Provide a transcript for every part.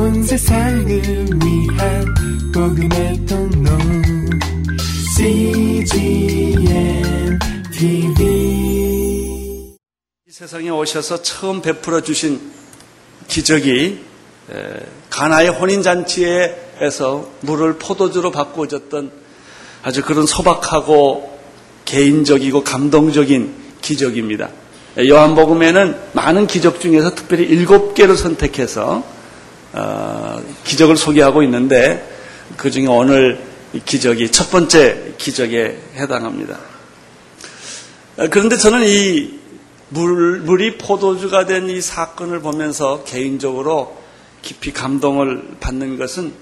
온 세상을 위한 복음의 통로 CGM TV 이 세상에 오셔서 처음 베풀어 주신 기적이 가나의 혼인 잔치에서 물을 포도주로 바꾸어졌던 아주 그런 소박하고 개인적이고 감동적인 기적입니다. 요한복음에는 많은 기적 중에서 특별히 일곱 개를 선택해서 어, 기적을 소개하고 있는데 그 중에 오늘 기적이 첫 번째 기적에 해당합니다. 어, 그런데 저는 이 물, 물이 포도주가 된 이 사건을 보면서 개인적으로 깊이 감동을 받는 것은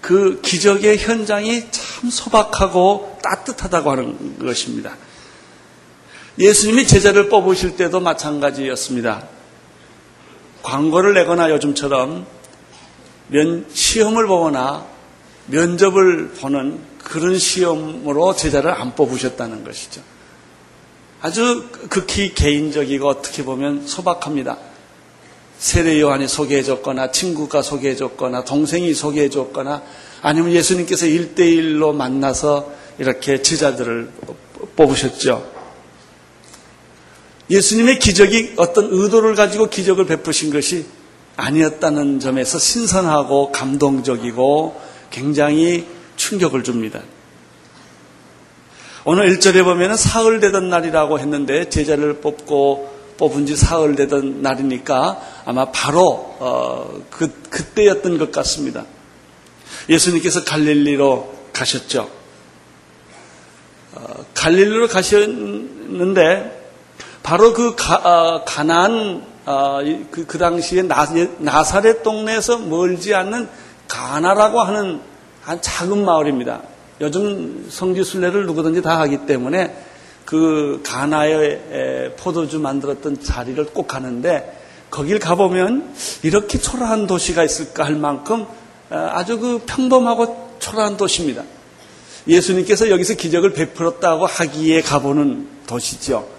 그 기적의 현장이 참 소박하고 따뜻하다고 하는 것입니다. 예수님이 제자를 뽑으실 때도 마찬가지였습니다. 광고를 내거나 요즘처럼 면, 시험을 보거나 면접을 보는 그런 시험으로 제자를 안 뽑으셨다는 것이죠. 아주 극히 개인적이고 어떻게 보면 소박합니다. 세례 요한이 소개해줬거나 친구가 소개해줬거나 동생이 소개해줬거나 아니면 예수님께서 일대일로 만나서 이렇게 제자들을 뽑으셨죠. 예수님의 기적이 어떤 의도를 가지고 기적을 베푸신 것이 아니었다는 점에서 신선하고 감동적이고 굉장히 충격을 줍니다. 오늘 1절에 보면 사흘 되던 날이라고 했는데 제자를 뽑고 뽑은 지 사흘 되던 날이니까 아마 바로 어, 그, 그때였던 것 같습니다. 예수님께서 갈릴리로 가셨죠. 어, 갈릴리로 가셨는데 바로 그 가, 어, 가난 어, 그, 그 당시에 나, 나사렛 동네에서 멀지 않는 가나라고 하는 한 작은 마을입니다. 요즘 성지 순례를 누구든지 다 하기 때문에 그 가나의 포도주 만들었던 자리를 꼭 가는데 거길 가보면 이렇게 초라한 도시가 있을까 할 만큼 어, 아주 그 평범하고 초라한 도시입니다. 예수님께서 여기서 기적을 베풀었다고 하기에 가보는 도시죠.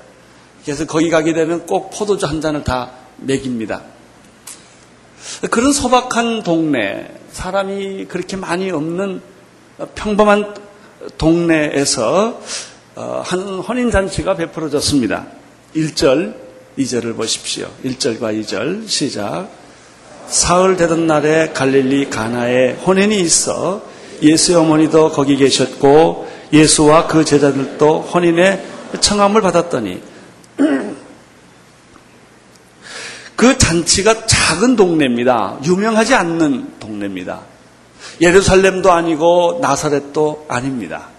그래서 거기 가게 되면 꼭 포도주 한 잔을 다 먹입니다. 그런 소박한 동네, 사람이 그렇게 많이 없는 평범한 동네에서 어, 한 혼인잔치가 베풀어졌습니다. 1절, 2절을 보십시오. 1절과 2절 시작. 사흘 되던 날에 갈릴리 가나에 혼인이 있어 예수의 어머니도 거기 계셨고 예수와 그 제자들도 혼인의 청함을 받았더니 그 잔치가 작은 동네입니다. 유명하지 않는 동네입니다. 예루살렘도 아니고 나사렛도 아닙니다.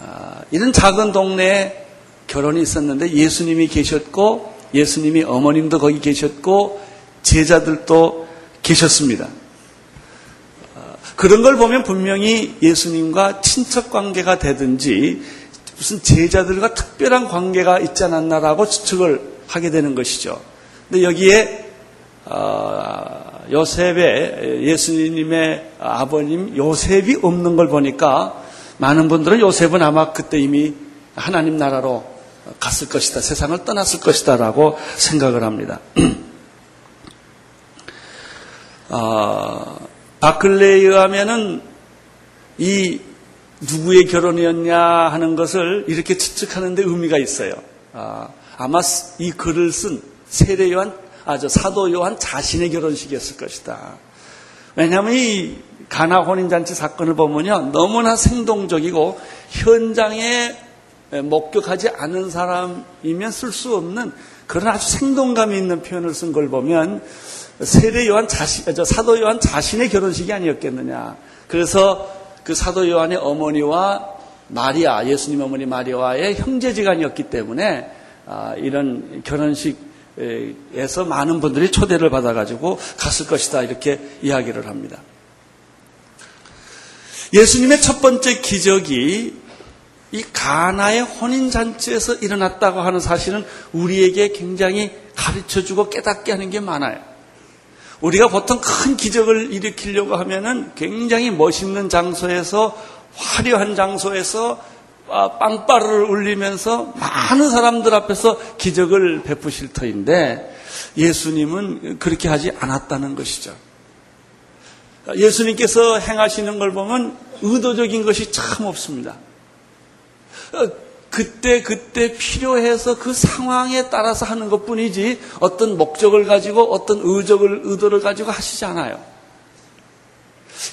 아, 이런 작은 동네에 결혼이 있었는데 예수님이 계셨고 예수님이 어머님도 거기 계셨고 제자들도 계셨습니다. 아, 그런 걸 보면 분명히 예수님과 친척 관계가 되든지 무슨 제자들과 특별한 관계가 있지 않았나라고 추측을 하게 되는 것이죠. 근데 여기에 어, 요셉의 예수님의 아버님 요셉이 없는 걸 보니까 많은 분들은 요셉은 아마 그때 이미 하나님 나라로 갔을 것이다. 세상을 떠났을 것이다 라고 생각을 합니다. 어, 바클레에 의하면은 이 누구의 결혼이었냐 하는 것을 이렇게 추측하는데 의미가 있어요. 아, 아마 이 글을 쓴 세례 요한, 아, 저 사도 요한 자신의 결혼식이었을 것이다. 왜냐하면 이 가나 혼인잔치 사건을 보면요. 너무나 생동적이고 현장에 목격하지 않은 사람이면 쓸 수 없는 그런 아주 생동감이 있는 표현을 쓴 걸 보면 세례 요한 자신, 저 사도 요한 자신의 결혼식이 아니었겠느냐. 그래서 그 사도 요한의 어머니와 마리아, 예수님 어머니 마리아와의 형제지간이었기 때문에 아, 이런 결혼식에서 많은 분들이 초대를 받아가지고 갔을 것이다 이렇게 이야기를 합니다. 예수님의 첫 번째 기적이 이 가나의 혼인 잔치에서 일어났다고 하는 사실은 우리에게 굉장히 가르쳐주고 깨닫게 하는 게 많아요. 우리가 보통 큰 기적을 일으키려고 하면은 굉장히 멋있는 장소에서 화려한 장소에서 아, 빵빠르를 울리면서 많은 사람들 앞에서 기적을 베푸실 터인데 예수님은 그렇게 하지 않았다는 것이죠. 예수님께서 행하시는 걸 보면 의도적인 것이 참 없습니다. 어, 그때 그때 필요해서 그 상황에 따라서 하는 것 뿐이지 어떤 목적을 가지고 어떤 의적을, 의도를 가지고 하시지 않아요.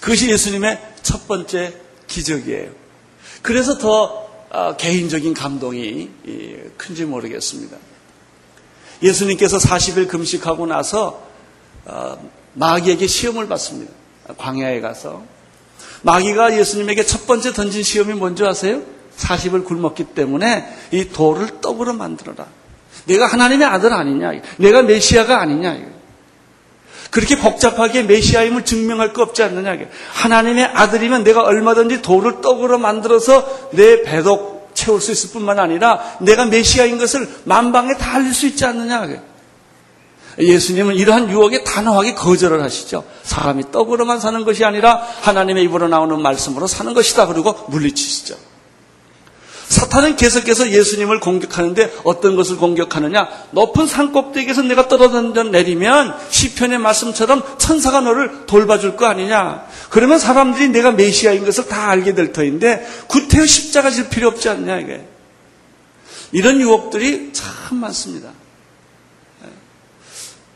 그것이 예수님의 첫 번째 기적이에요. 그래서 더 어, 개인적인 감동이 큰지 모르겠습니다. 예수님께서 40일 금식하고 나서 어, 마귀에게 시험을 받습니다. 광야에 가서 마귀가 예수님에게 첫 번째 던진 시험이 뭔지 아세요? 40을 굶었기 때문에 이 돌을 떡으로 만들어라. 내가 하나님의 아들 아니냐? 내가 메시아가 아니냐? 그렇게 복잡하게 메시아임을 증명할 거 없지 않느냐? 하나님의 아들이면 내가 얼마든지 돌을 떡으로 만들어서 내 배도 채울 수 있을 뿐만 아니라 내가 메시아인 것을 만방에 다 알릴 수 있지 않느냐? 예수님은 이러한 유혹에 단호하게 거절을 하시죠. 사람이 떡으로만 사는 것이 아니라 하나님의 입으로 나오는 말씀으로 사는 것이다. 그리고 물리치시죠. 사탄은 계속해서 예수님을 공격하는데 어떤 것을 공격하느냐? 높은 산 꼭대기에서 내가 떨어져 내리면 시편의 말씀처럼 천사가 너를 돌봐줄 거 아니냐? 그러면 사람들이 내가 메시아인 것을 다 알게 될 터인데 구태여 십자가 질 필요 없지 않냐 이게? 이런 유혹들이 참 많습니다.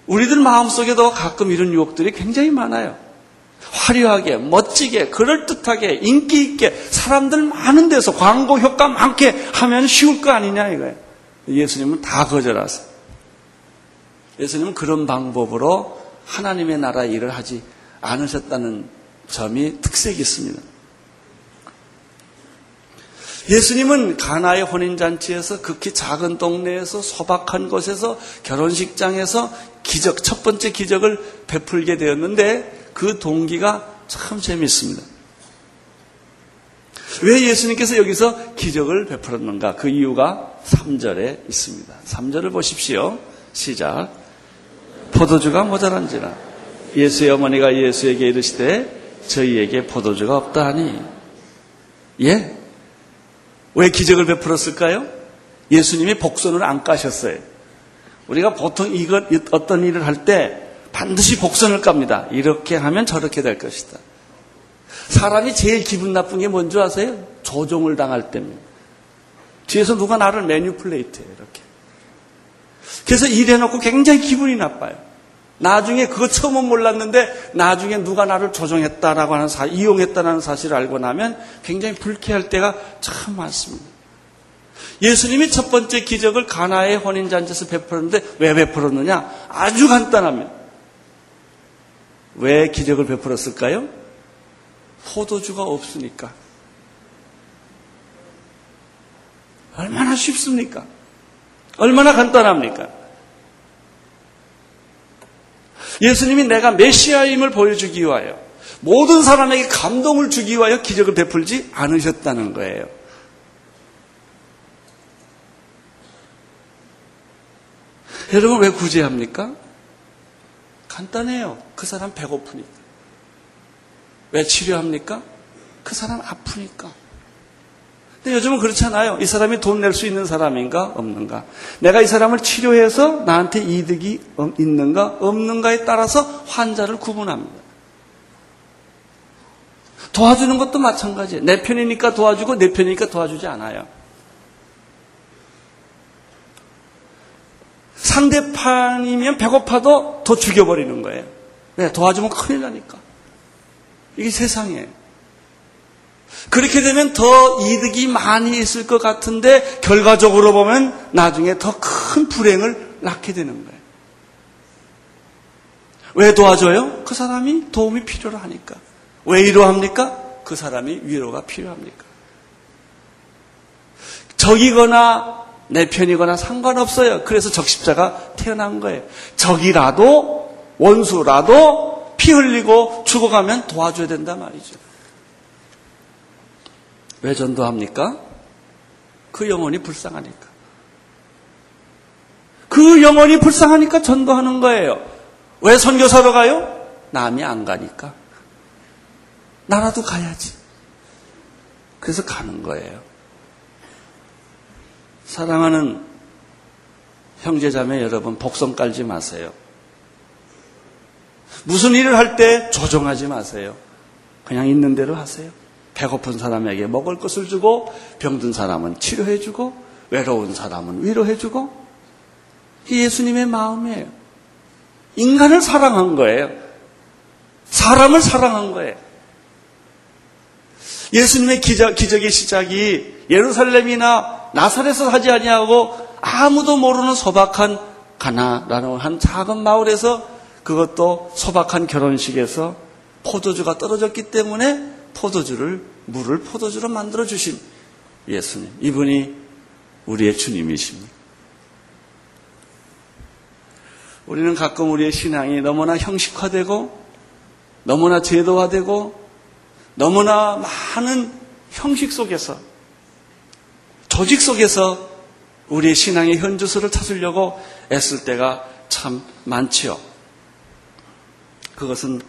우리들 마음속에도 가끔 이런 유혹들이 굉장히 많아요. 화려하게, 멋지게, 그럴듯하게, 인기 있게, 사람들 많은 데서 광고 효과 많게 하면 쉬울 거 아니냐 이거예요. 예수님은 다 거절하세요. 예수님은 그런 방법으로 하나님의 나라 일을 하지 않으셨다는 점이 특색이 있습니다. 예수님은 가나의 혼인잔치에서 극히 작은 동네에서 소박한 곳에서 결혼식장에서 기적, 첫 번째 기적을 베풀게 되었는데 그 동기가 참 재미있습니다. 왜 예수님께서 여기서 기적을 베풀었는가? 그 이유가 3절에 있습니다. 3절을 보십시오. 시작. 포도주가 모자란지라. 예수의 어머니가 예수에게 이르시되 저희에게 포도주가 없다 하니. 예? 왜 기적을 베풀었을까요? 예수님이 복선을 안 까셨어요. 우리가 보통 이것, 어떤 일을 할 때 반드시 복선을 깝니다. 이렇게 하면 저렇게 될 것이다. 사람이 제일 기분 나쁜 게 뭔지 아세요? 조종을 당할 때입니다. 뒤에서 누가 나를 매뉴플레이트해요, 이렇게. 그래서 일해놓고 굉장히 기분이 나빠요. 나중에 그거 처음은 몰랐는데 나중에 누가 나를 조종했다라고 하는 사, 이용했다는 사실을 알고 나면 굉장히 불쾌할 때가 참 많습니다. 예수님이 첫 번째 기적을 가나의 혼인 잔치에서 베풀었는데 왜 베풀었느냐? 아주 간단합니다. 왜 기적을 베풀었을까요? 포도주가 없으니까. 얼마나 쉽습니까? 얼마나 간단합니까? 예수님이 내가 메시아임을 보여주기 위하여 모든 사람에게 감동을 주기 위하여 기적을 베풀지 않으셨다는 거예요. 여러분 왜 구제합니까? 간단해요. 그 사람 배고프니까. 왜 치료합니까? 그 사람 아프니까. 근데 요즘은 그렇잖아요. 이 사람이 돈 낼 수 있는 사람인가 없는가. 내가 이 사람을 치료해서 나한테 이득이 있는가 없는가에 따라서 환자를 구분합니다. 도와주는 것도 마찬가지예요. 내 편이니까 도와주고 내 편이니까 도와주지 않아요. 상대판이면 배고파도 더 죽여버리는 거예요. 네, 도와주면 큰일 나니까. 이게 세상이에요. 그렇게 되면 더 이득이 많이 있을 것 같은데 결과적으로 보면 나중에 더 큰 불행을 낳게 되는 거예요. 왜 도와줘요? 그 사람이 도움이 필요로 하니까. 왜 위로합니까? 그 사람이 위로가 필요합니까? 적이거나 내 편이거나 상관없어요. 그래서 적십자가 태어난 거예요. 적이라도 원수라도 피 흘리고 죽어가면 도와줘야 된단 말이죠. 왜 전도합니까? 그 영혼이 불쌍하니까. 그 영혼이 불쌍하니까 전도하는 거예요. 왜 선교사로 가요? 남이 안 가니까. 나라도 가야지. 그래서 가는 거예요. 사랑하는 형제자매 여러분, 복성 깔지 마세요. 무슨 일을 할 때 조정하지 마세요. 그냥 있는 대로 하세요. 배고픈 사람에게 먹을 것을 주고 병든 사람은 치료해 주고 외로운 사람은 위로해 주고 이 예수님의 마음이에요. 인간을 사랑한 거예요. 사람을 사랑한 거예요. 예수님의 기적, 기적의 시작이 예루살렘이나 나사렛에서 하지 아니하고 아무도 모르는 소박한 가나라는 한 작은 마을에서 그것도 소박한 결혼식에서 포도주가 떨어졌기 때문에 포도주를 물을 포도주로 만들어 주신 예수님. 이분이 우리의 주님이십니다. 우리는 가끔 우리의 신앙이 너무나 형식화되고 너무나 제도화되고 너무나 많은 형식 속에서 조직 속에서 우리의 신앙의 현주소를 찾으려고 애쓸 때가 참 많지요. 그것은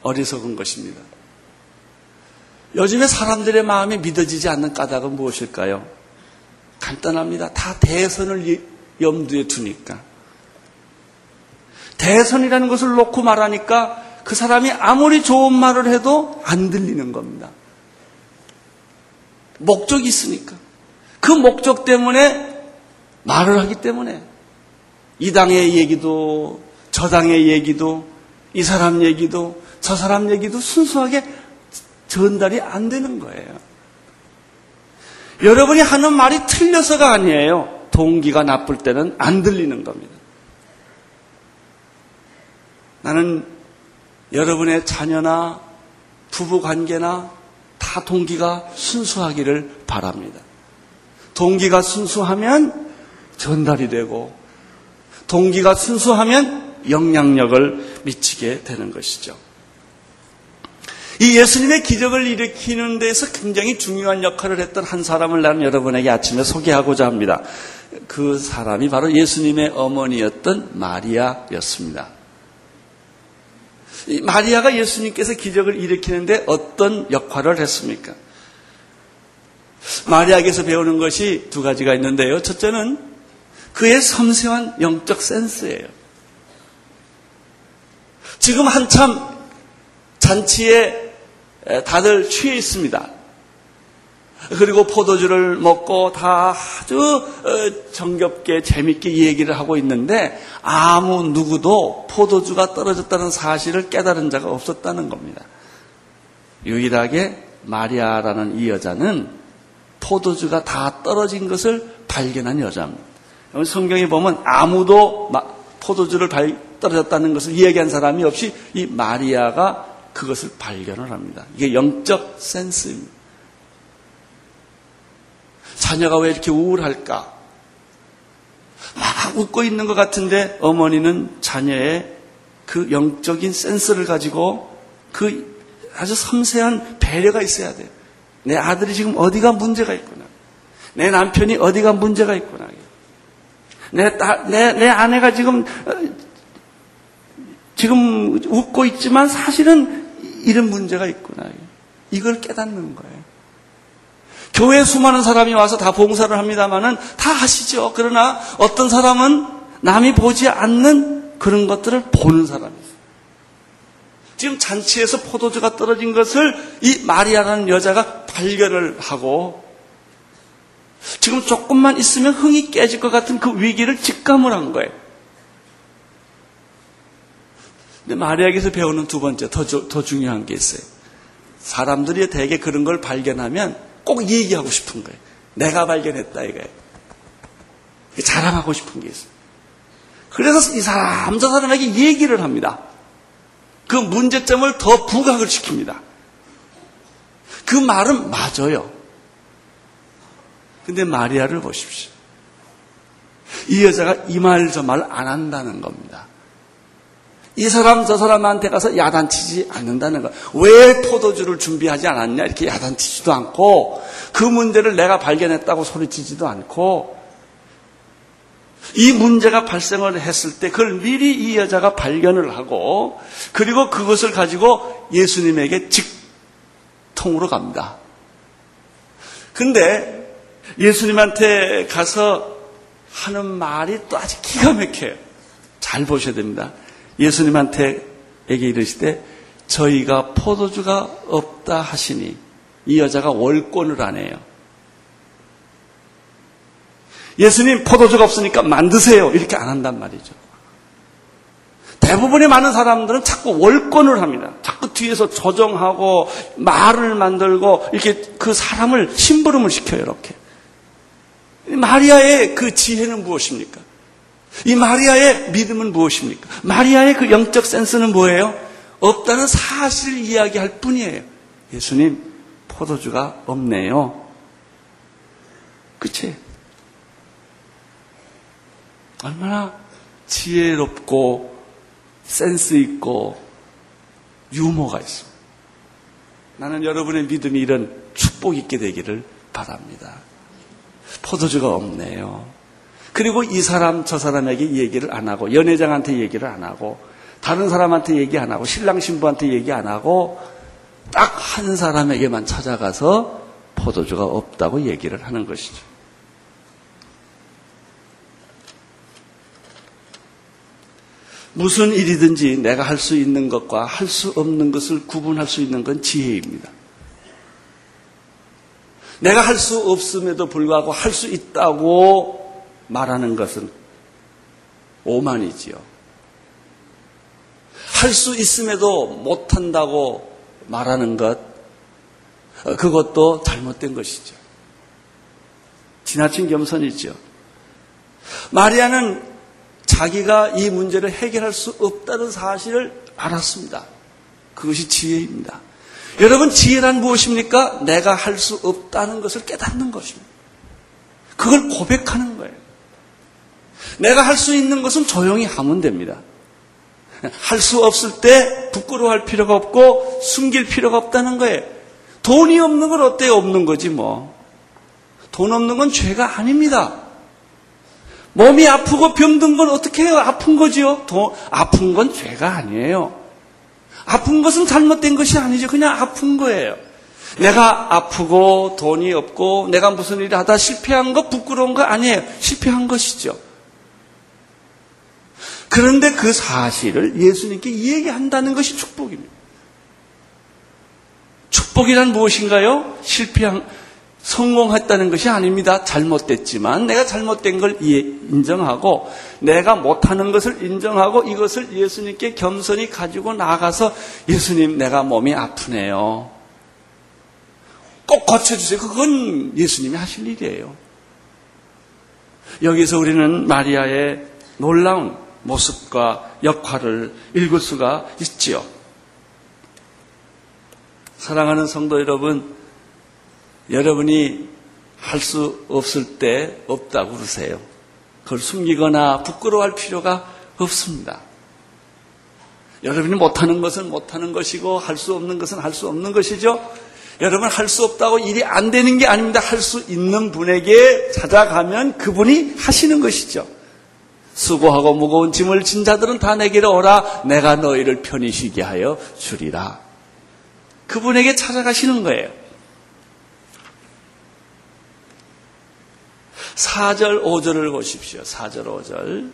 어리석은 것입니다. 요즘에 사람들의 마음이 믿어지지 않는 까닭은 무엇일까요? 간단합니다. 다 대선을 염두에 두니까. 대선이라는 것을 놓고 말하니까 그 사람이 아무리 좋은 말을 해도 안 들리는 겁니다. 목적이 있으니까. 그 목적 때문에 말을 하기 때문에 이 당의 얘기도 저 당의 얘기도 이 사람 얘기도 저 사람 얘기도 순수하게 전달이 안 되는 거예요. 여러분이 하는 말이 틀려서가 아니에요. 동기가 나쁠 때는 안 들리는 겁니다. 나는 여러분의 자녀나 부부 관계나 다 동기가 순수하기를 바랍니다. 동기가 순수하면 전달이 되고 동기가 순수하면 영향력을 미치게 되는 것이죠. 이 예수님의 기적을 일으키는 데서 굉장히 중요한 역할을 했던 한 사람을 나는 여러분에게 아침에 소개하고자 합니다. 그 사람이 바로 예수님의 어머니였던 마리아였습니다. 마리아가 예수님께서 기적을 일으키는데 어떤 역할을 했습니까? 마리아에게서 배우는 것이 두 가지가 있는데요. 첫째는 그의 섬세한 영적 센스예요. 지금 한참 잔치에 다들 취해 있습니다. 그리고 포도주를 먹고 다 아주 어, 정겹게 재밌게 얘기를 하고 있는데 아무 누구도 포도주가 떨어졌다는 사실을 깨달은 자가 없었다는 겁니다. 유일하게 마리아라는 이 여자는 포도주가 다 떨어진 것을 발견한 여자입니다. 성경에 보면 아무도 포도주를 떨어졌다는 것을 이야기한 사람이 없이 이 마리아가 그것을 발견을 합니다. 이게 영적 센스입니다. 자녀가 왜 이렇게 우울할까? 막 웃고 있는 것 같은데 어머니는 자녀의 그 영적인 센스를 가지고 그 아주 섬세한 배려가 있어야 돼요. 내 아들이 지금 어디가 문제가 있구나. 내 남편이 어디가 문제가 있구나. 내, 딸, 내, 내 아내가 지금, 어, 지금 웃고 있지만 사실은 이런 문제가 있구나. 이걸 깨닫는 거예요. 교회 수많은 사람이 와서 다 봉사를 합니다만은 다 하시죠. 그러나 어떤 사람은 남이 보지 않는 그런 것들을 보는 사람이 있어요. 지금 잔치에서 포도주가 떨어진 것을 이 마리아라는 여자가 발견을 하고 지금 조금만 있으면 흥이 깨질 것 같은 그 위기를 직감을 한 거예요. 근데 마리아에게서 배우는 두 번째 더, 더 중요한 게 있어요. 사람들이 대개 그런 걸 발견하면 꼭 얘기하고 싶은 거예요. 내가 발견했다 이거예요. 자랑하고 싶은 게 있어요. 그래서 이 사람 저 사람에게 얘기를 합니다. 그 문제점을 더 부각을 시킵니다. 그 말은 맞아요. 근데 마리아를 보십시오. 이 여자가 이 말 저 말 안 한다는 겁니다. 이 사람 저 사람한테 가서 야단치지 않는다는 거. 왜 포도주를 준비하지 않았냐 이렇게 야단치지도 않고 그 문제를 내가 발견했다고 소리치지도 않고 이 문제가 발생을 했을 때 그걸 미리 이 여자가 발견을 하고 그리고 그것을 가지고 예수님에게 직통으로 갑니다. 근데 예수님한테 가서 하는 말이 또 아주 기가 막혀요. 잘 보셔야 됩니다. 예수님한테 이르시되 저희가 포도주가 없다 하시니 이 여자가 월권을 안 해요. 예수님 포도주가 없으니까 만드세요. 이렇게 안 한단 말이죠. 대부분의 많은 사람들은 자꾸 월권을 합니다. 자꾸 뒤에서 조정하고 말을 만들고 이렇게 그 사람을 심부름을 시켜요. 이렇게. 마리아의 그 지혜는 무엇입니까? 이 마리아의 믿음은 무엇입니까? 마리아의 그 영적 센스는 뭐예요? 없다는 사실을 이야기할 뿐이에요. 예수님, 포도주가 없네요. 그치? 얼마나 지혜롭고 센스 있고 유머가 있어. 나는 여러분의 믿음이 이런 축복 있게 되기를 바랍니다. 포도주가 없네요. 그리고 이 사람 저 사람에게 얘기를 안 하고 연회장한테 얘기를 안 하고 다른 사람한테 얘기 안 하고 신랑 신부한테 얘기 안 하고 딱 한 사람에게만 찾아가서 포도주가 없다고 얘기를 하는 것이죠. 무슨 일이든지 내가 할 수 있는 것과 할 수 없는 것을 구분할 수 있는 건 지혜입니다. 내가 할 수 없음에도 불구하고 할 수 있다고 말하는 것은 오만이지요. 할 수 있음에도 못한다고 말하는 것, 그것도 잘못된 것이죠. 지나친 겸손이죠. 마리아는 자기가 이 문제를 해결할 수 없다는 사실을 알았습니다. 그것이 지혜입니다. 여러분, 지혜란 무엇입니까? 내가 할 수 없다는 것을 깨닫는 것입니다. 그걸 고백하는 거예요. 내가 할 수 있는 것은 조용히 하면 됩니다. 할 수 없을 때 부끄러워할 필요가 없고 숨길 필요가 없다는 거예요. 돈이 없는 건 어때요? 없는 거지 뭐. 돈 없는 건 죄가 아닙니다. 몸이 아프고 병든 건 어떻게 해요? 아픈 거지요? 돈, 아픈 건 죄가 아니에요. 아픈 것은 잘못된 것이 아니죠. 그냥 아픈 거예요. 내가 아프고 돈이 없고 내가 무슨 일을 하다 실패한 거 부끄러운 거 아니에요. 실패한 것이죠. 그런데 그 사실을 예수님께 얘기한다는 것이 축복입니다. 축복이란 무엇인가요? 실패한, 성공했다는 것이 아닙니다. 잘못됐지만 내가 잘못된 걸 인정하고 내가 못하는 것을 인정하고 이것을 예수님께 겸손히 가지고 나가서 예수님 내가 몸이 아프네요. 꼭 고쳐주세요. 그건 예수님이 하실 일이에요. 여기서 우리는 마리아의 놀라운 모습과 역할을 읽을 수가 있지요. 사랑하는 성도 여러분, 여러분이 할 수 없을 때 없다고 그러세요. 그걸 숨기거나 부끄러워할 필요가 없습니다. 여러분이 못하는 것은 못하는 것이고 할 수 없는 것은 할 수 없는 것이죠. 여러분 할 수 없다고 일이 안 되는 게 아닙니다. 할 수 있는 분에게 찾아가면 그분이 하시는 것이죠. 수고하고 무거운 짐을 진 자들은 다 내게로 오라. 내가 너희를 편히 쉬게 하여 주리라. 그분에게 찾아가시는 거예요. 4절, 5절을 보십시오. 4절, 5절.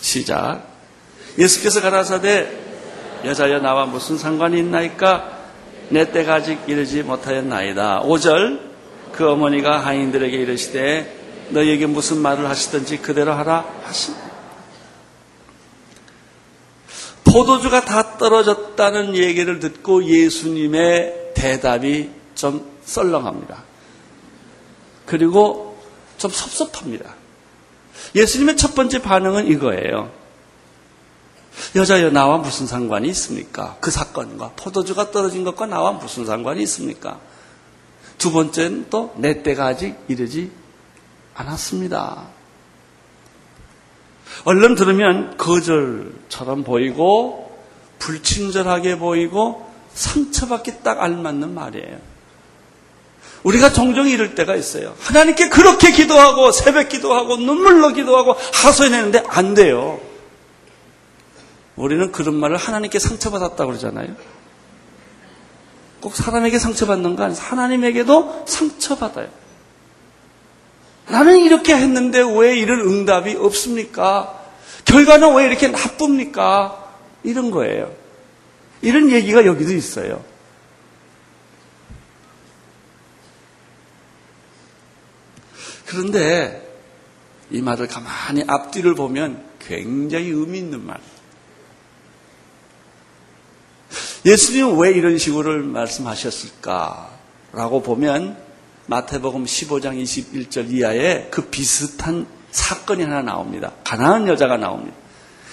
시작. 예수께서 가라사대 여자여 나와 무슨 상관이 있나이까? 내 때가 아직 이르지 못하였나이다. 5절. 그 어머니가 하인들에게 이르시되 너희에게 무슨 말을 하시든지 그대로 하라 하신. 포도주가 다 떨어졌다는 얘기를 듣고 예수님의 대답이 좀 썰렁합니다. 그리고 좀 섭섭합니다. 예수님의 첫 번째 반응은 이거예요. 여자여 나와 무슨 상관이 있습니까? 그 사건과 포도주가 떨어진 것과 나와 무슨 상관이 있습니까? 두 번째는 또 내 때가 아직 이르지 않았습니다. 얼른 들으면 거절처럼 보이고 불친절하게 보이고 상처받기 딱 알맞는 말이에요. 우리가 종종 이럴 때가 있어요. 하나님께 그렇게 기도하고 새벽 기도하고 눈물로 기도하고 하소연했는데 안 돼요. 우리는 그런 말을 하나님께 상처받았다고 그러잖아요. 꼭 사람에게 상처받는 거 아니에요. 하나님에게도 상처받아요. 나는 이렇게 했는데 왜 이런 응답이 없습니까? 결과는 왜 이렇게 나쁩니까? 이런 거예요. 이런 얘기가 여기도 있어요. 그런데 이 말을 가만히 앞뒤를 보면 굉장히 의미 있는 말. 예수님은 왜 이런 식으로 말씀하셨을까라고 보면 마태복음 15장 21절 이하에 그 비슷한 사건이 하나 나옵니다. 가나안 여자가 나옵니다.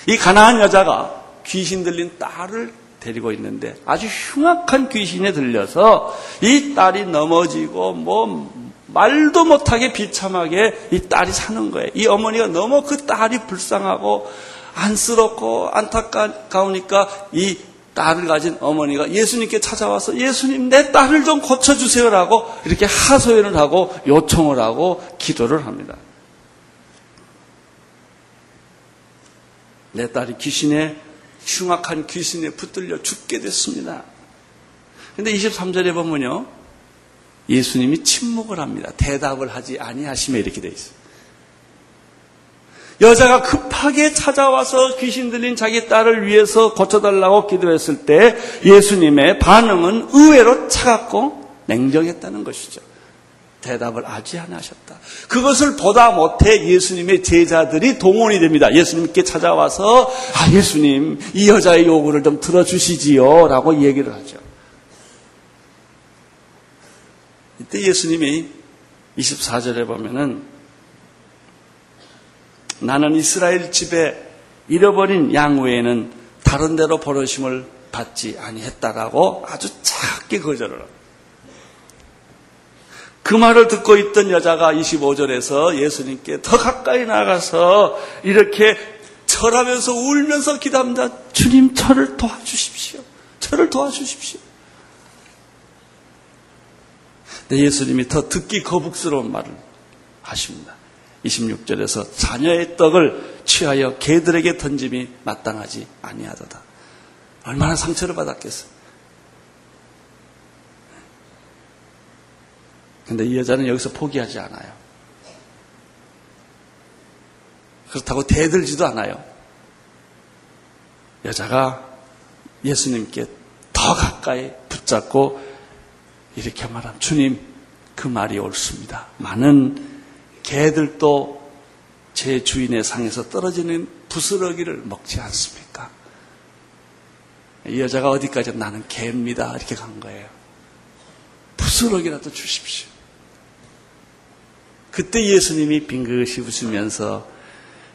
이 가나안 여자가 귀신 들린 딸을 데리고 있는데 아주 흉악한 귀신에 들려서 이 딸이 넘어지고 뭐 말도 못하게 비참하게 이 딸이 사는 거예요. 이 어머니가 너무 그 딸이 불쌍하고 안쓰럽고 안타까우니까 이 딸을 가진 어머니가 예수님께 찾아와서 예수님 내 딸을 좀 고쳐주세요라고 이렇게 하소연을 하고 요청을 하고 기도를 합니다. 내 딸이 귀신에 흉악한 귀신에 붙들려 죽게 됐습니다. 근데 23절에 보면요. 예수님이 침묵을 합니다. 대답을 하지 아니하시며 이렇게 돼 있어요. 여자가 급하게 찾아와서 귀신 들린 자기 딸을 위해서 고쳐달라고 기도했을 때 예수님의 반응은 의외로 차갑고 냉정했다는 것이죠. 대답을 아지 않으셨다. 그것을 보다 못해 예수님의 제자들이 동원이 됩니다. 예수님께 찾아와서 아 예수님 이 여자의 요구를 좀 들어주시지요 라고 얘기를 하죠. 이때 예수님이 24절에 보면은 나는 이스라엘 집에 잃어버린 양 외에는 다른 데로 버려심을 받지 아니했다라고 아주 작게 거절을. 그 말을 듣고 있던 여자가 25절에서 예수님께 더 가까이 나가서 이렇게 절하면서 울면서 기도합니다. 주님 저를 도와주십시오. 저를 도와주십시오. 예수님이 더 듣기 거북스러운 말을 하십니다. 26절에서 자녀의 떡을 취하여 개들에게 던짐이 마땅하지 아니하도다. 얼마나 상처를 받았겠어. 근데 이 여자는 여기서 포기하지 않아요. 그렇다고 대들지도 않아요. 여자가 예수님께 더 가까이 붙잡고 이렇게 말함. 주님, 그 말이 옳습니다. 많은 개들도 제 주인의 상에서 떨어지는 부스러기를 먹지 않습니까? 이 여자가 어디까지 나는 개입니다. 이렇게 간 거예요. 부스러기라도 주십시오. 그때 예수님이 빙긋이 웃으면서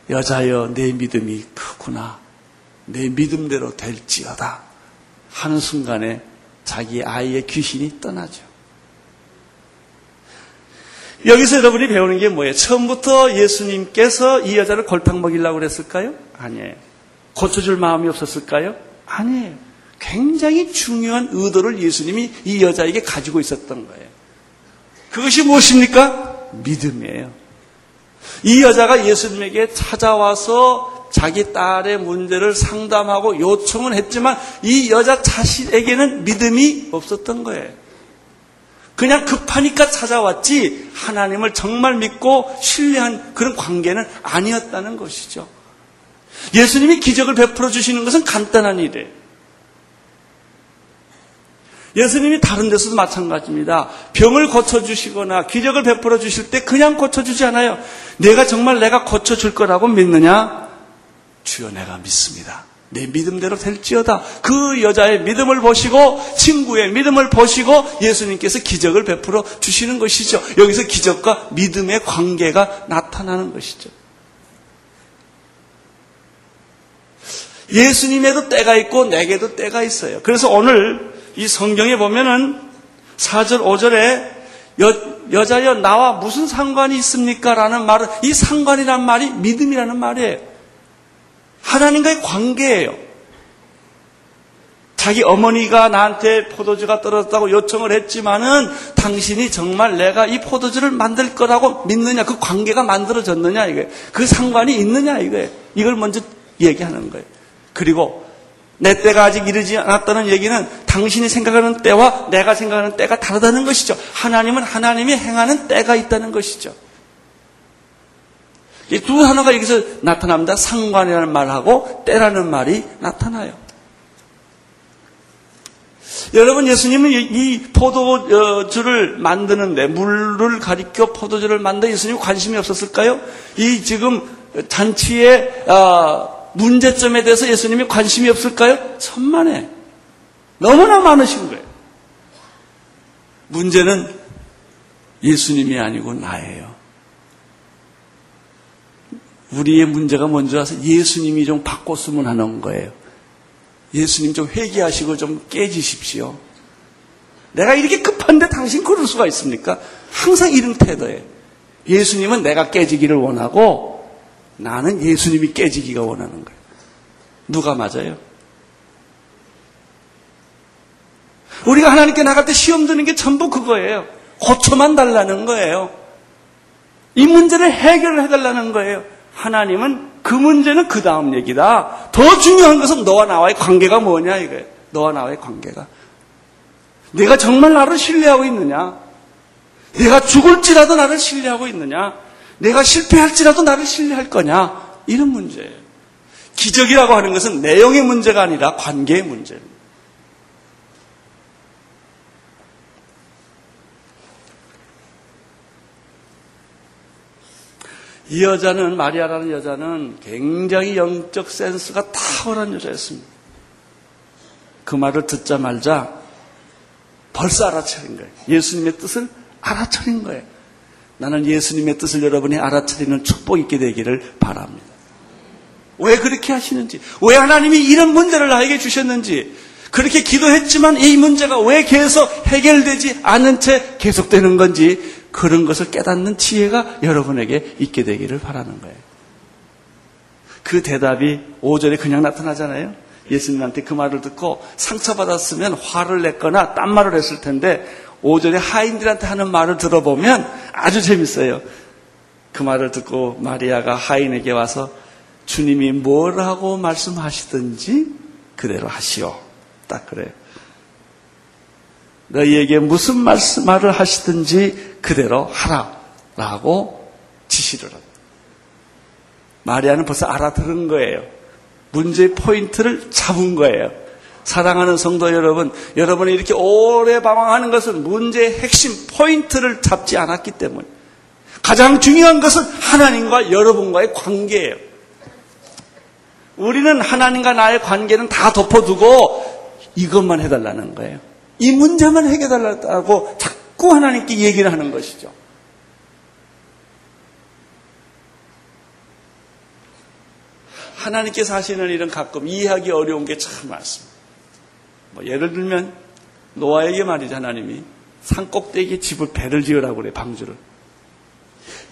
여자여 내 믿음이 크구나. 내 믿음대로 될지어다. 하는 순간에 자기 아이의 귀신이 떠나죠. 여기서 여러분이 배우는 게 뭐예요? 처음부터 예수님께서 이 여자를 골탕 먹이려고 그랬을까요? 아니에요. 고쳐줄 마음이 없었을까요? 아니에요. 굉장히 중요한 의도를 예수님이 이 여자에게 가지고 있었던 거예요. 그것이 무엇입니까? 믿음이에요. 이 여자가 예수님에게 찾아와서 자기 딸의 문제를 상담하고 요청을 했지만 이 여자 자신에게는 믿음이 없었던 거예요. 그냥 급하니까 찾아왔지 하나님을 정말 믿고 신뢰한 그런 관계는 아니었다는 것이죠. 예수님이 기적을 베풀어 주시는 것은 간단한 일이에요. 예수님이 다른 데서도 마찬가지입니다. 병을 고쳐주시거나 기적을 베풀어 주실 때 그냥 고쳐주지 않아요. 내가 정말 내가 고쳐줄 거라고 믿느냐? 주여 내가 믿습니다. 내 믿음대로 될지어다. 그 여자의 믿음을 보시고 친구의 믿음을 보시고 예수님께서 기적을 베풀어 주시는 것이죠. 여기서 기적과 믿음의 관계가 나타나는 것이죠. 예수님에도 때가 있고 내게도 때가 있어요. 그래서 오늘 이 성경에 보면은 4절, 5절에 여, 여자여 나와 무슨 상관이 있습니까? 라는 말은 이 상관이란 말이 믿음이라는 말이에요. 하나님과의 관계예요. 자기 어머니가 나한테 포도주가 떨어졌다고 요청을 했지만은 당신이 정말 내가 이 포도주를 만들 거라고 믿느냐, 그 관계가 만들어졌느냐, 이게. 그 상관이 있느냐, 이거예요. 이걸 먼저 얘기하는 거예요. 그리고 내 때가 아직 이르지 않았다는 얘기는 당신이 생각하는 때와 내가 생각하는 때가 다르다는 것이죠. 하나님은 하나님이 행하는 때가 있다는 것이죠. 이 두 단어가 여기서 나타납니다. 상관이라는 말하고 때라는 말이 나타나요. 여러분 예수님은 이- 이 포도주를 만드는데 물을 가리켜 포도주를 만든 예수님 관심이 없었을까요? 이 지금 잔치의 아, 문제점에 대해서 예수님이 관심이 없을까요? 천만에 너무나 많으신 거예요. 문제는 예수님이 아니고 나예요. 우리의 문제가 와서 예수님이 좀 바꿨으면 하는 거예요. 예수님 좀 회개하시고 좀 깨지십시오. 내가 이렇게 급한데 당신 그럴 수가 있습니까? 항상 이런 태도예요. 예수님은 내가 깨지기를 원하고 나는 예수님이 깨지기가 원하는 거예요. 누가 맞아요? 우리가 하나님께 나갈 때 시험 드는 게 전부 그거예요. 고쳐만 달라는 거예요. 이 문제를 해결을 해달라는 거예요. 하나님은 그 문제는 그 다음 얘기다. 더 중요한 것은 너와 나와의 관계가 뭐냐 이거예요. 너와 나와의 관계가. 내가 정말 나를 신뢰하고 있느냐? 내가 죽을지라도 나를 신뢰하고 있느냐? 내가 실패할지라도 나를 신뢰할 거냐? 이런 문제예요. 기적이라고 하는 것은 내용의 문제가 아니라 관계의 문제입니다. 이 여자는 마리아라는 여자는 굉장히 영적 센스가 탁월한 여자였습니다. 그 말을 듣자 말자 벌써 알아차린 거예요. 예수님의 뜻을 알아차린 거예요. 나는 예수님의 뜻을 여러분이 알아차리는 축복 있게 되기를 바랍니다. 왜 그렇게 하시는지, 왜 하나님이 이런 문제를 나에게 주셨는지, 그렇게 기도했지만 이 문제가 왜 계속 해결되지 않은 채 계속되는 건지 그런 것을 깨닫는 지혜가 여러분에게 있게 되기를 바라는 거예요. 그 대답이 5절에 그냥 나타나잖아요. 예수님한테 그 말을 듣고 상처받았으면 화를 냈거나 딴 말을 했을 텐데 5절에 하인들한테 하는 말을 들어보면 아주 재밌어요. 그 말을 듣고 마리아가 하인에게 와서 주님이 뭐라고 말씀하시든지 그대로 하시오. 딱 그래요. 너희에게 무슨 말씀, 말을 하시든지 그대로 하라. 라고 지시를 합니다. 마리아는 벌써 알아들은 거예요. 문제의 포인트를 잡은 거예요. 사랑하는 성도 여러분, 여러분이 이렇게 오래 방황하는 것은 문제의 핵심 포인트를 잡지 않았기 때문에 가장 중요한 것은 하나님과 여러분과의 관계예요. 우리는 하나님과 나의 관계는 다 덮어두고 이것만 해달라는 거예요. 이 문제만 해결달라고 자꾸 하나님께 얘기를 하는 것이죠. 하나님께서 하시는 일은 가끔 이해하기 어려운 게 참 많습니다. 뭐 예를 들면 노아에게 말이죠 하나님이 산 꼭대기에 집을 배를 지으라고 그래 방주를.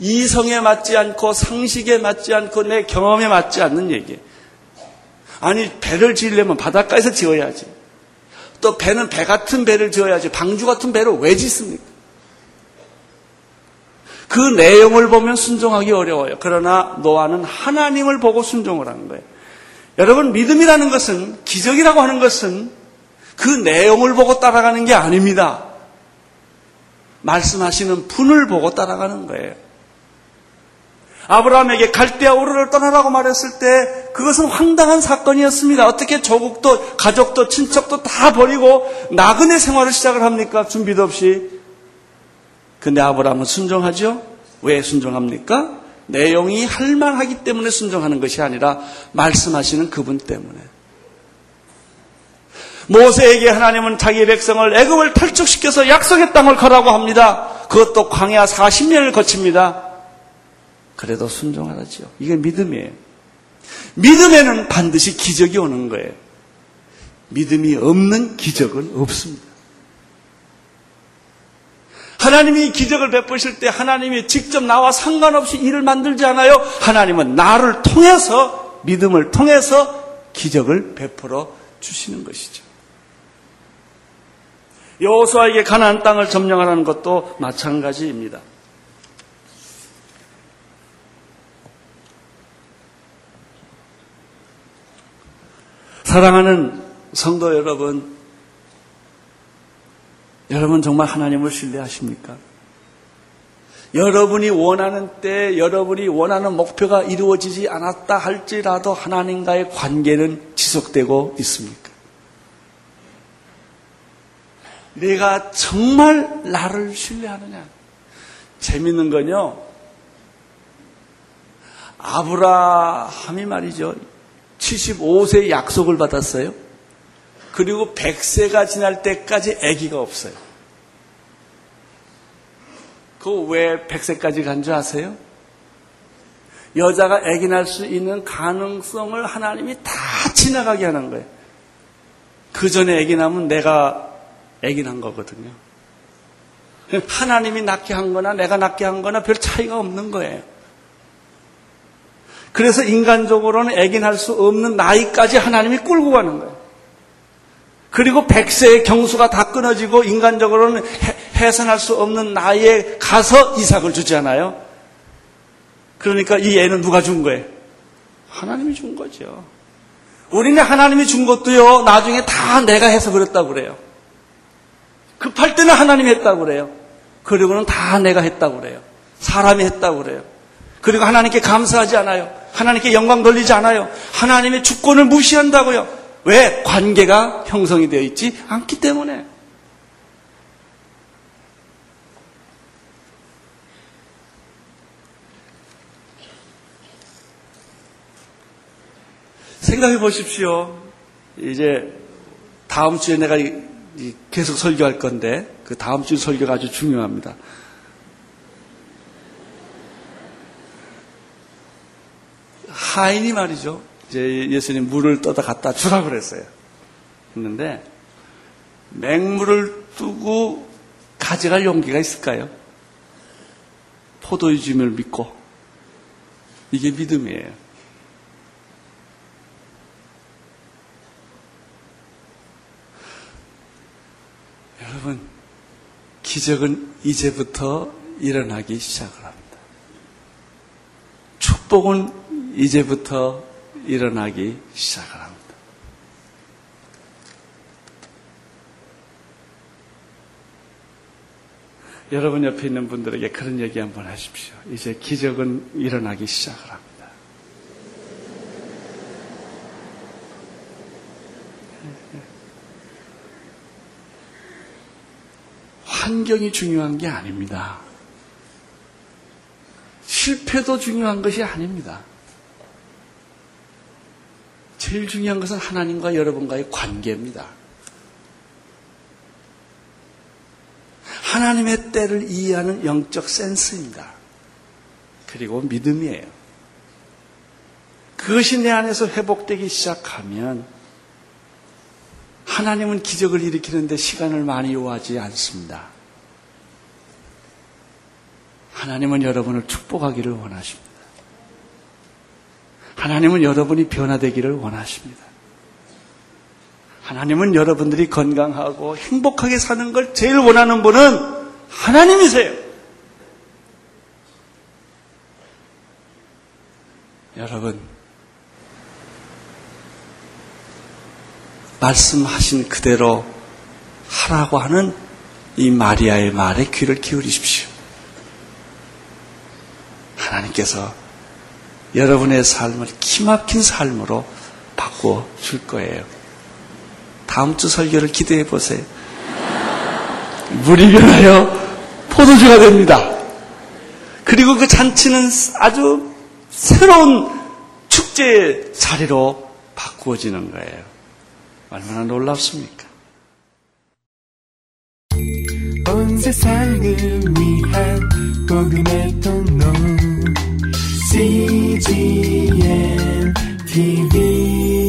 이성에 맞지 않고 상식에 맞지 않고 내 경험에 맞지 않는 얘기. 아니 배를 지으려면 바닷가에서 지어야지. 또 배는 배 같은 배를 지어야지 방주 같은 배를 왜 짓습니까? 그 내용을 보면 순종하기 어려워요. 그러나 노아는 하나님을 보고 순종을 하는 거예요. 여러분 믿음이라는 것은 기적이라고 하는 것은 그 내용을 보고 따라가는 게 아닙니다. 말씀하시는 분을 보고 따라가는 거예요. 아브라함에게 갈대아 우르를 떠나라고 말했을 때 그것은 황당한 사건이었습니다. 어떻게 조국도 가족도 친척도 다 버리고 나그네 생활을 시작을 합니까? 준비도 없이. 근데 아브라함은 순종하죠? 왜 순종합니까? 내용이 할만하기 때문에 순종하는 것이 아니라 말씀하시는 그분 때문에. 모세에게 하나님은 자기 백성을 애굽을 탈출시켜서 약속의 땅을 가라고 합니다. 그것도 광야 40년을 거칩니다. 그래도 순종하라지요. 이게 믿음이에요. 믿음에는 반드시 기적이 오는 거예요. 믿음이 없는 기적은 없습니다. 하나님이 기적을 베푸실 때 하나님이 직접 나와 상관없이 일을 만들지 않아요. 하나님은 나를 통해서 믿음을 통해서 기적을 베풀어 주시는 것이죠. 여호수아에게 가나안 땅을 점령하라는 것도 마찬가지입니다. 사랑하는 성도 여러분, 여러분 정말 하나님을 신뢰하십니까? 여러분이 원하는 때, 여러분이 원하는 목표가 이루어지지 않았다 할지라도 하나님과의 관계는 지속되고 있습니까? 내가 정말 나를 신뢰하느냐. 재밌는 건요. 아브라함이 말이죠. 75세 약속을 받았어요. 그리고 100세가 지날 때까지 아기가 없어요. 그 왜 100세까지 간 줄 아세요? 여자가 아기 낳을 수 있는 가능성을 하나님이 다 지나가게 하는 거예요. 그 전에 아기 낳으면 내가 아기 낳은 거거든요. 하나님이 낳게 한 거나 내가 낳게 한 거나 별 차이가 없는 거예요. 그래서 인간적으로는 낳을 수 없는 나이까지 하나님이 끌고 가는 거예요. 그리고 백세의 경수가 다 끊어지고 인간적으로는 해산할 수 없는 나이에 가서 이삭을 주잖아요. 그러니까 이 애는 누가 준 거예요? 하나님이 준 거죠. 우리는 하나님이 준 것도요, 나중에 다 내가 해서 그랬다고 그래요. 급할 때는 하나님이 했다고 그래요. 그리고는 다 내가 했다고 그래요. 사람이 했다고 그래요. 그리고 하나님께 감사하지 않아요. 하나님께 영광 돌리지 않아요. 하나님의 주권을 무시한다고요. 왜? 관계가 형성이 되어 있지 않기 때문에. 생각해 보십시오. 이제 다음 주에 내가 계속 설교할 건데 그 다음 주 설교가 아주 중요합니다. 하인이 말이죠. 이제 예수님 물을 떠다 갖다 주라 그랬어요. 했는데 맹물을 두고 가져갈 용기가 있을까요? 포도의 주임을 믿고 이게 믿음이에요. 여러분, 기적은 이제부터 일어나기 시작을 합니다. 축복은 이제부터 일어나기 시작을 합니다. 여러분 옆에 있는 분들에게 그런 얘기 한번 하십시오. 이제 기적은 일어나기 시작을 합니다. 환경이 중요한 게 아닙니다. 실패도 중요한 것이 아닙니다. 제일 중요한 것은 하나님과 여러분과의 관계입니다. 하나님의 때를 이해하는 영적 센스입니다. 그리고 믿음이에요. 그것이 내 안에서 회복되기 시작하면 하나님은 기적을 일으키는데 시간을 많이 요하지 않습니다. 하나님은 여러분을 축복하기를 원하십니다. 하나님은 여러분이 변화되기를 원하십니다. 하나님은 여러분들이 건강하고 행복하게 사는 걸 제일 원하는 분은 하나님이세요. 여러분, 말씀하신 그대로 하라고 하는 이 마리아의 말에 귀를 기울이십시오. 하나님께서 여러분의 삶을 기막힌 삶으로 바꿔 줄 거예요. 다음 주 설교를 기대해 보세요. 물이 변하여 포도주가 됩니다. 그리고 그 잔치는 아주 새로운 축제의 자리로 바꾸어지는 거예요. 얼마나 놀랍습니까? 온 세상을 위한 복음의 통로 第几页提笔